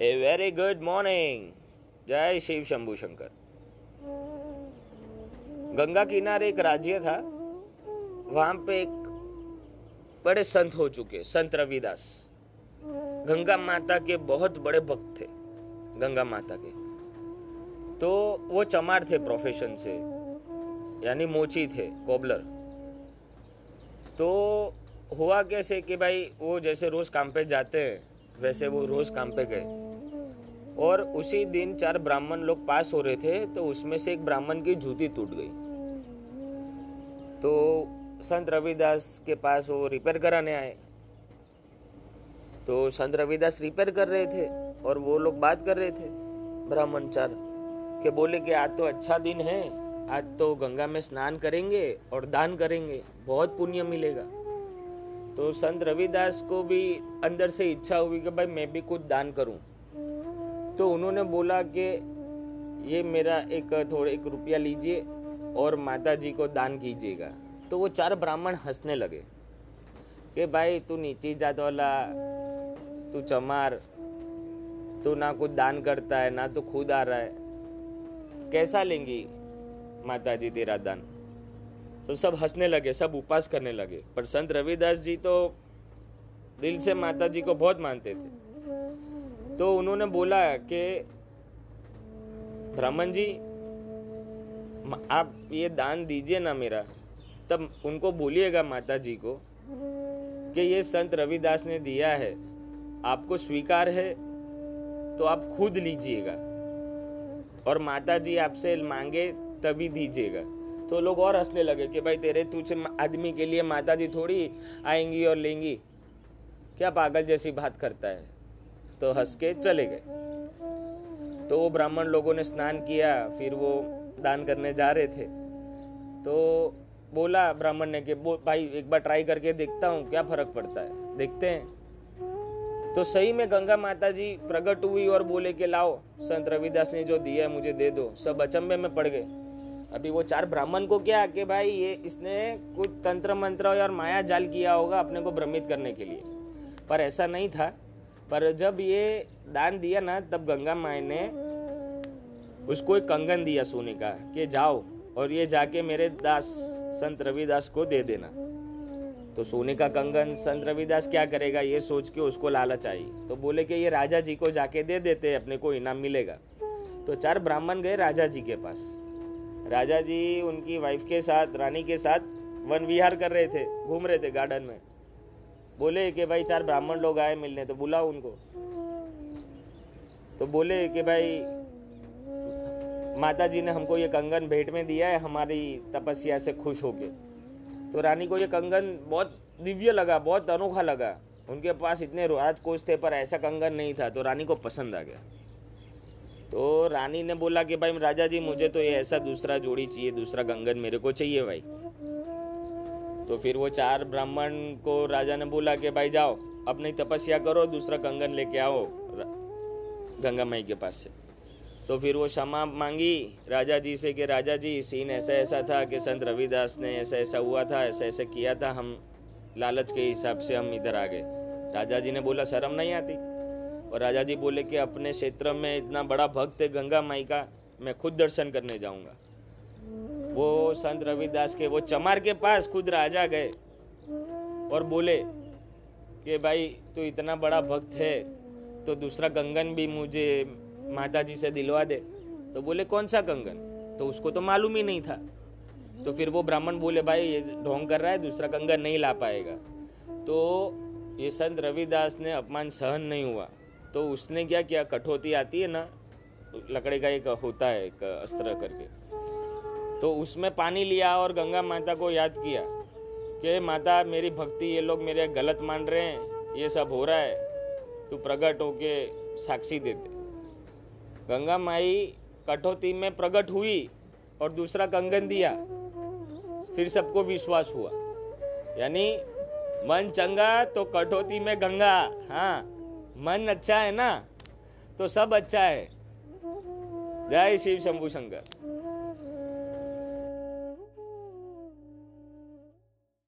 A very good morning जय शिव शंभू शंकर। गंगा किनारे एक राज्य था। वहाँ पे एक बड़े संत हो चुके, संत रविदास। गंगा माता के बहुत बड़े भक्त थे, गंगा माता के। तो वो चमार थे प्रोफेशन से, यानी मोची थे, कोबलर। तो हुआ कैसे कि भाई, वो जैसे रोज काम पे जाते हैं वैसे वो रोज काम पे गए। और उसी दिन चार ब्राह्मण लोग पास हो रहे थे तो उसमें से एक ब्राह्मण की जूती टूट गई। तो संत रविदास के पास वो रिपेयर कराने आए। तो संत रविदास रिपेयर कर रहे थे और वो लोग बात कर रहे थे, ब्राह्मण चार, के बोले कि आज तो अच्छा दिन है, आज तो गंगा में स्नान करेंगे और दान करेंगे, बहुत पुण्य मिलेगा। तो संत रविदास को भी अंदर से इच्छा हुई कि भाई मैं भी कुछ दान करूँ। तो उन्होंने बोला कि ये मेरा एक थोड़ा एक रुपया लीजिए और माता जी को दान कीजिएगा। तो वो चार ब्राह्मण हंसने लगे कि भाई तू नीची जात वाला, तू चमार, तू ना कुछ दान करता है, ना तो खुद आ रहा है। कैसा लेंगी माता जी तेरा दान? तो सब हंसने लगे, सब उपास करने लगे। पर संत रविदास जी तो दिल से माता जी को बहुत मानते थे। तो उन्होंने बोला कि, ब्राह्मण जी आप ये दान दीजिए ना मेरा। तब उनको बोलिएगा माता जी को कि ये संत रविदास ने दिया है। आपको स्वीकार है तो आप खुद लीजिएगा। और माता जी आपसे मांगे तभी दीजिएगा। तो लोग और हंसने लगे कि भाई तेरे तुझे आदमी के लिए माता जी थोड़ी आएँगी और लेंगी। क्या पागल जैसी बात करता है? तो हंस के चले गए। तो वो ब्राह्मण लोगों ने स्नान किया, फिर वो दान करने जा रहे थे। तो बोला ब्राह्मण ने कि भाई, एक बार ट्राई करके देखता हूँ, क्या फ़र्क पड़ता है? देखते हैं। तो सही में गंगा माता जी प्रकट हुई और बोले कि, लाओ, संत रविदास ने जो दिया है, मुझे दे दो। सब अचंबे में पड़ गए। अभी वो चार ब्राह्मण को क्या कि भाई ये इसने कुछ तंत्र मंत्र और माया जाल किया होगा अपने को भ्रमित करने के लिए। पर ऐसा नहीं था। पर जब ये दान दिया ना, तब गंगा माई ने उसको एक कंगन दिया सोने का कि जाओ और ये जाके मेरे दास, संत रविदास को दे देना। तो सोने का कंगन, संत रविदास क्या करेगा ये सोच के उसको लालच आई। तो बोले कि ये राजा जी को जाके दे देते, अपने को इनाम मिलेगा। तो चार ब्राह्मण गए राजा जी के पास। राजा जी उनकी वाइफ के साथ, रानी के साथ वन विहार कर रहे थे, घूम रहे थे गार्डन में। बोले कि भाई चार ब्राह्मण लोग आए मिलने तो बुलाओ उनको। तो बोले कि भाई, माता जी ने हमको ये कंगन भेंट में दिया है, हमारी तपस्या से खुश होके। तो रानी को ये कंगन बहुत दिव्य लगा, बहुत अनोखा लगा। उनके पास इतने राजकोष थे, पर ऐसा कंगन नहीं था तो रानी को पसंद आ गया। तो रानी ने बोला कि भाई राजा जी मुझे तो ये ऐसा दूसरा जोड़ी चाहिए, दूसरा कंगन मेरे को चाहिए भाई। तो फिर वो चार ब्राह्मण को राजा ने बोला कि भाई जाओ अपनी तपस्या करो, दूसरा कंगन लेके आओ गंगा माई के पास से। तो फिर वो क्षमा मांगी राजा जी से कि राजा जी सीन ऐसा ऐसा था कि संत रविदास ने ऐसा ऐसा हुआ था, ऐसा ऐसा किया था, हम लालच के हिसाब से हम इधर आ गए। राजा जी ने बोला, शर्म नहीं आती? और राजा जी बोले कि अपने क्षेत्र में इतना बड़ा भक्त है, गंगा माई का, मैं खुद दर्शन करने जाऊँगा। वो संत रविदास के, वो चमार के पास खुद राजा गए और बोले कि भाई, तू इतना बड़ा भक्त है तो दूसरा कंगन भी मुझे माता जी से दिलवा दे। तो बोले, कौन सा कंगन? तो उसको तो मालूम ही नहीं था। तो फिर वो ब्राह्मण बोले, भाई, ये ढोंग कर रहा है, दूसरा कंगन नहीं ला पाएगा। तो ये संत रविदास ने अपमान सहन नहीं हुआ। तो उसने क्या किया? कठौती आती है ना, लकड़ी का एक होता है, एक अस्त्र करके। तो उसमें पानी लिया और गंगा माता को याद किया कि माता, मेरी भक्ति, ये लोग मेरे गलत मान रहे हैं, ये सब हो रहा है, तू प्रकट होके साक्षी देते गंगा माई कठौती में प्रकट हुई और दूसरा कंगन दिया। फिर सबको विश्वास हुआ। यानी, मन चंगा तो कठौती में गंगा। हाँ। मन अच्छा है ना तो सब अच्छा है। जय शिव शंभु शंकर।